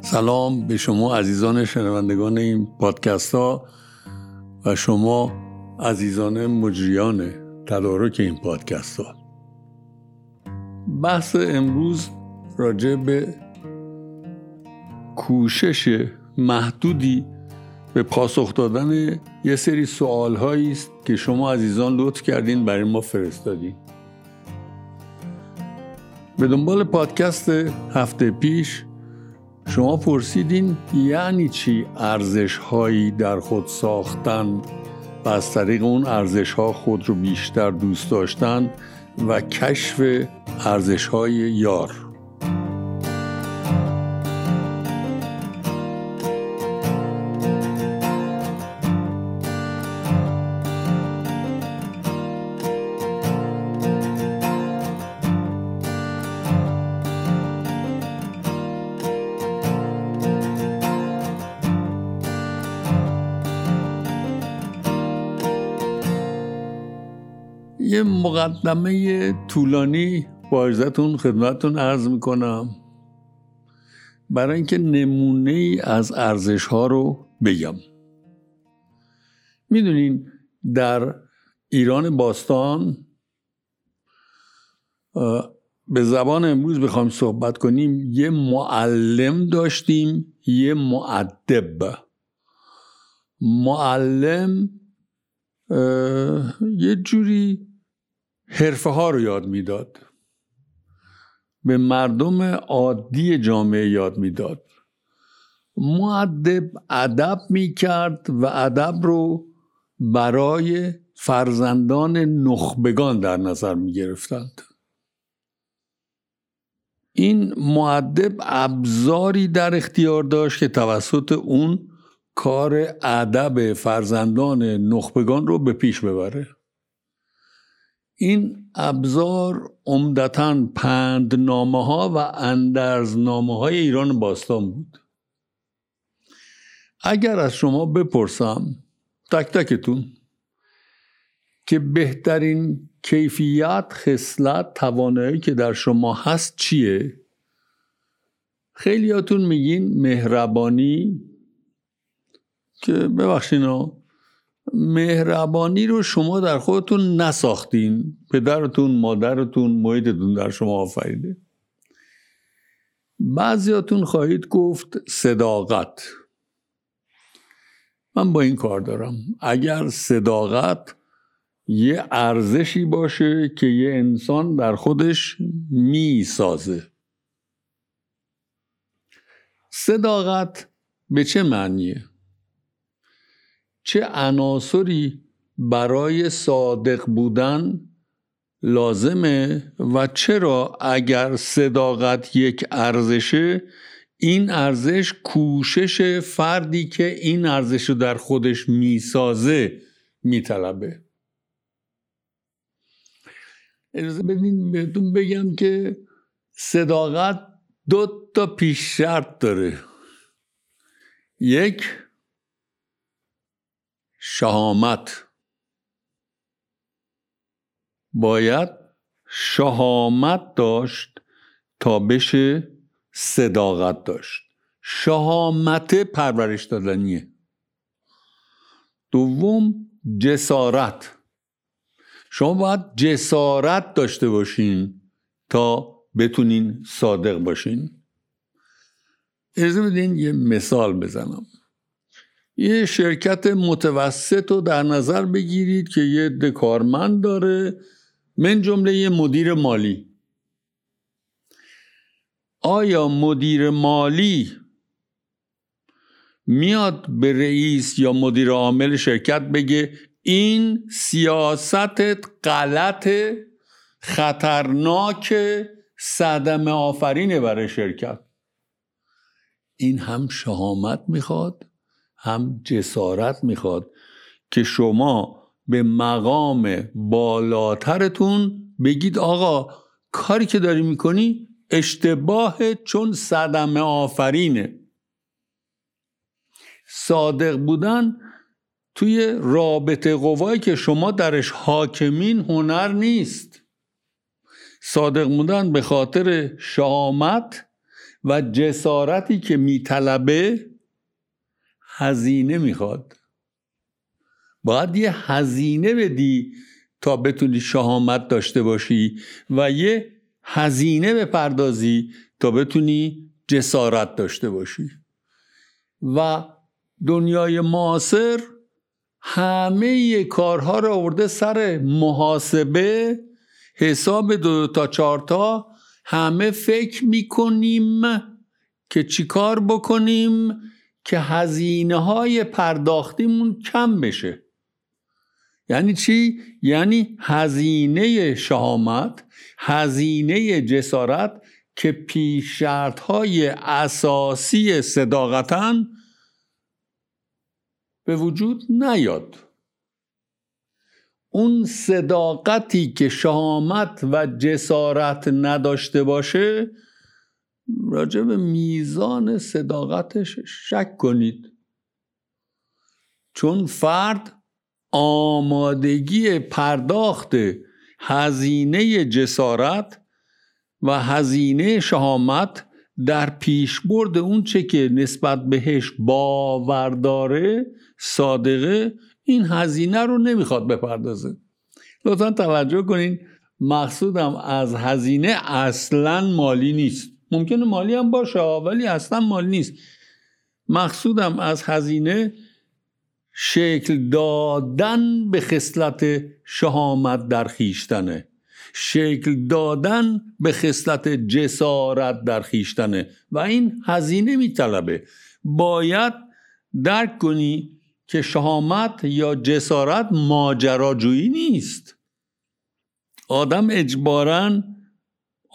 سلام به شما عزیزان شنوندگان این پادکست ها و شما عزیزان مجریان تدارک این پادکست ها بحث امروز راجع به کوشش محدودی به پاسخ دادن یه سری سوال هایی است که شما عزیزان لطف کردین برای ما فرستادین. به دنبال پادکست هفته پیش شما پرسیدین یعنی چی ارزش هایی در خود ساختن و از طریق اون ارزش ها خود رو بیشتر دوست داشتن و کشف ارزش های یار؟ یه مقدمه طولانی با اجازتون خدمتتون عرض می‌کنم. برای اینکه نمونه ای از ارزش ها رو بگم. می‌دونین در ایران باستان به زبان امروز بخوایم صحبت کنیم یه معلم داشتیم یه معدب معلم یه جوری حرفه ها رو یاد می‌داد. به مردم عادی جامعه یاد می‌داد. معدب ادب می‌کرد و ادب رو برای فرزندان نخبگان در نظر می گرفتند. این معدب ابزاری در اختیار داشت که توسط اون کار ادب فرزندان نخبگان رو به پیش ببره. این ابزار عمدتا پندنامه ها و اندرزنامه های ایران باستان بود. اگر از شما بپرسم تک تکتون که بهترین کیفیت خصلت توانایی که در شما هست چیه؟ خیلیاتون میگین مهربانی که ببخشین مهربانی رو شما در خودتون نساختین. پدرتون مادرتون محیطتون در شما آفریده. بعضیاتون خواهید گفت صداقت. من با این کار دارم. اگر صداقت یه ارزشی باشه که یه انسان در خودش می‌سازه. صداقت به چه معنیه؟ چه عناصری برای صادق بودن لازمه و چرا اگر صداقت یک ارزشه این ارزش کوشش فردی که این ارزش رو در خودش می‌سازه میطلبه؟ اجازه بدین بهتون بگم که صداقت دو تا پیش شرط داره. یک شهامت. باید شهامت داشت تا بشه صداقت داشت. شهامت پرورش دادنیه. دوم جسارت. شما باید جسارت داشته باشین تا بتونین صادق باشین. اجازه بدین یه مثال بزنم. یه شرکت متوسط رو در نظر بگیرید که یه دکارمند داره من جمله یه مدیر مالی. آیا مدیر مالی میاد به رئیس یا مدیر عامل شرکت بگه این سیاستت غلط خطرناک صدمه آفرینه برای شرکت؟ این هم شهامت می‌خواد؟ هم جسارت می‌خواد که شما به مقام بالاترتون بگید آقا کاری که داری می‌کنی اشتباه چون صدمه آفرینه. صادق بودن توی رابطه قوایی که شما درش حاکمین هنر نیست. صادق موندن به خاطر شامت و جسارتی که میطلبه هزینه می‌خواد. باید یه هزینه بدی تا بتونی شهامت داشته باشی و یه هزینه بپردازی تا بتونی جسارت داشته باشی. و دنیای معاصر همه کارها رو آورده سر محاسبه حساب دو تا چهار تا همه فکر می‌کنیم که چیکار بکنیم که هزینه های پرداختیمون کم بشه یعنی چی؟ یعنی هزینه شهامت هزینه جسارت که پیش های اساسی صداقتن به وجود نیاد اون صداقتی که شهامت و جسارت نداشته باشه راجع به میزان صداقتش شک کنید. چون فرد آمادگی پرداخت هزینه جسارت و هزینه شهامت در پیشبرد اون چه که نسبت بهش باور داره صادقه این هزینه رو نمی‌خواد بپردازه. لطفا توجه کنین مقصودم از هزینه اصلا مالی نیست. ممکنه مالی هم باشه ولی اصلا مالی نیست. مقصودم از هزینه شکل دادن به خصلت شهامت در خیشتنه. شکل دادن به خصلت جسارت در خیشتنه. و این هزینه میطلبه. باید درک کنی که شهامت یا جسارت ماجراجویی نیست. آدم اجبارا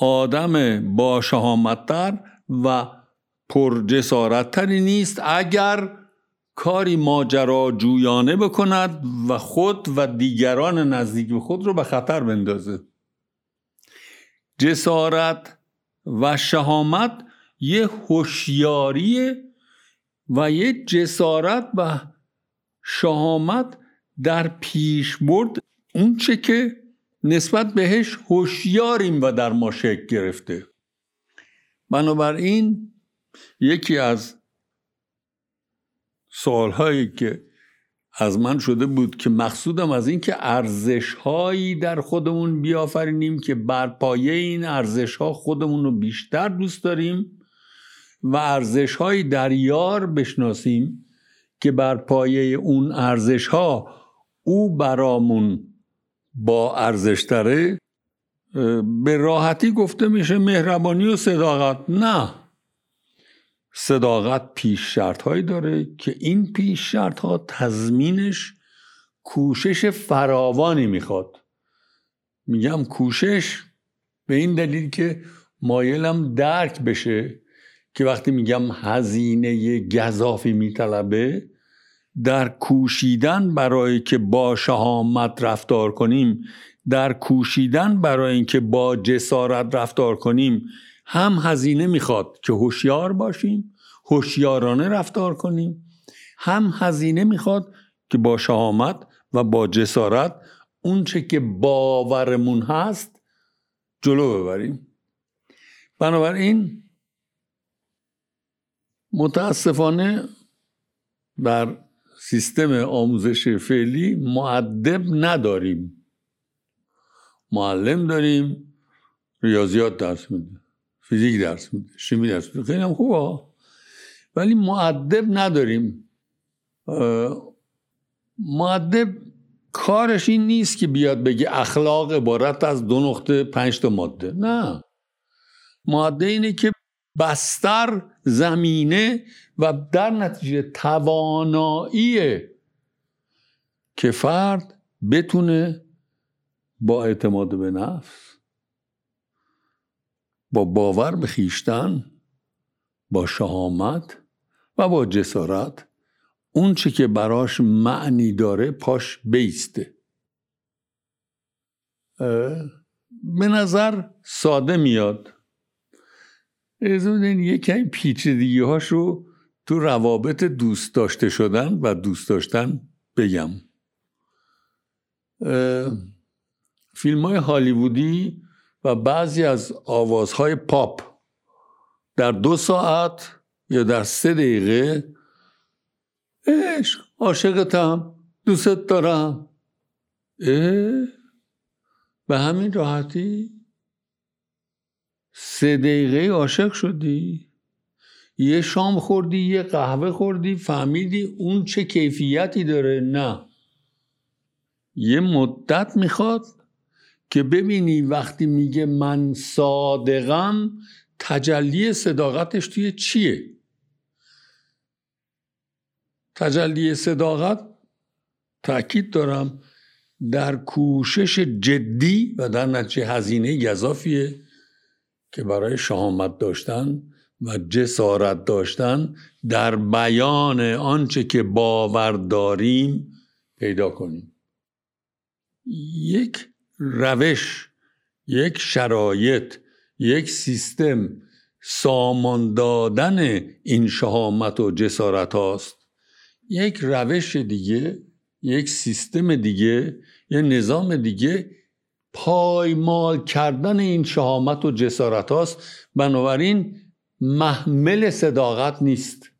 آدم با شهامتتر و پر جسارتتری نیست اگر کاری ماجراجویانه بکند و خود و دیگران نزدیک به خود رو به خطر بندازه. جسارت و شهامت یه هوشیاریه و یه جسارت و شهامت در پیش برد. اون چه که نسبت بهش هوشیاریم و در ما شکل گرفته. بنابراین یکی از سوالهایی که از من شده بود که مقصودم از این که ارزش هایی در خودمون بیافرینیم که بر پایه این ارزش ها خودمون رو بیشتر دوست داریم و ارزش هایی در یار بشناسیم که بر پایه اون ارزش ها او برامون با ارزش داره به راحتی گفته میشه مهربانی و صداقت. نه. صداقت پیش شرط هایی داره که این پیش شرط ها تضمینش کوشش فراوانی می‌خواد. میگم کوشش به این دلیل که مایلم درک بشه که وقتی میگم هزینه گذافی میطلبه در کوشیدن برای که با شهامت رفتار کنیم در کوشیدن برای اینکه با جسارت رفتار کنیم هم هزینه می‌خواد که هوشیار باشیم هوشیارانه رفتار کنیم هم هزینه می‌خواد که با شهامت و با جسارت اونچه که باورمون هست جلو ببریم. بنابراین متاسفانه در سیستم آموزش فعلی معدب نداریم. معلم داریم ریاضیات درس میده فیزیک درس میده شیمی درس میده خیلی هم خوبه ولی معدب نداریم. معدب کارش این نیست که بیاد بگه اخلاق عبارت از دو نقطه پنج تا ماده. نه. ماده اینه که بستر زمینه و در نتیجه توانایی که فرد بتونه با اعتماد به نفس با باور به خیشتن با شهامت و با جسارت اون چه که براش معنی داره پاش بیسته. به نظر ساده میاد. این یکی پیچیدگی هاش تو روابط دوست داشته شدن و دوست داشتن بگم. فیلم های هالیوودی و بعضی از آوازهای پاپ در دو ساعت یا در سه دقیقه عشق عاشقتم دوست دارم. اه به همین راحتی؟ سه دقیقه عاشق شدی؟ یه شام خوردی یه قهوه خوردی فهمیدی اون چه کیفیتی داره؟ نه. یه مدت می‌خواد که ببینی وقتی میگه من صادقم تجلی صداقتش توی چیه؟ تجلی صداقت تاکید دارم در کوشش جدی و در نتیجه هزینه گذافیه. که برای شهامت داشتن و جسارت داشتن در بیان آنچه که باور داریم پیدا کنیم. یک روش یک شرایط یک سیستم سامان دادن این شهامت و جسارت هاست. یک روش دیگه یک سیستم دیگه یک نظام دیگه پایمال کردن این شهامت و جسارت هاست. بنابراین محمل صداقت نیست.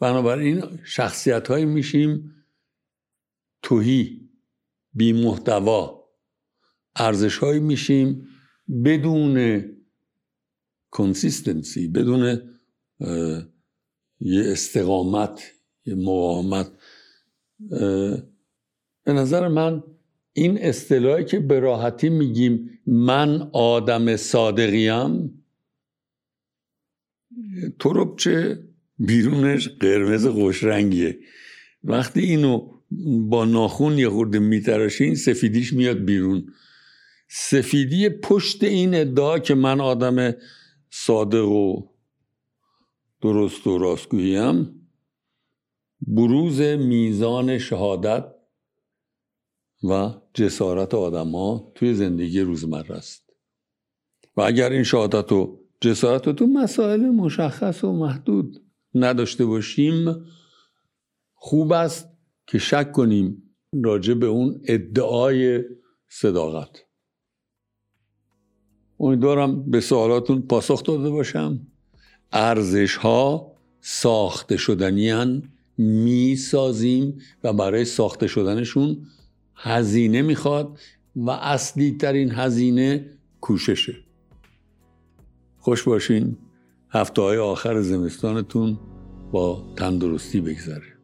بنابراین شخصیت های میشیم تهی بی محتوا ارزش های میشیم بدون consistency بدون یه استقامت یه مقاومت. به نظر من این اصطلاحی که به راحتی میگیم من آدم صادقیم تربچه بیرونش قرمز خوش رنگیه وقتی اینو با ناخون یه خورده میتراشین سفیدیش میاد بیرون. سفیدی پشت این ادعا که من آدم صادق و درست و راستگوییم بروز میزان شهادت و جسارت آدم ها توی زندگی روزمره است. و اگر این شهادت و جسارت رو تو مسائل مشخص و محدود نداشته باشیم خوب است که شک کنیم راجع به اون ادعای صداقت. امیدوارم به سوالاتون پاسخ داده باشم. ارزش ها ساخته شدنیان می سازیم و برای ساخته شدنشون هزینه می‌خواد و اصلی ترین هزینه کوششه. خوش باشین. هفته های آخر زمستانتون با تندرستی بگذره.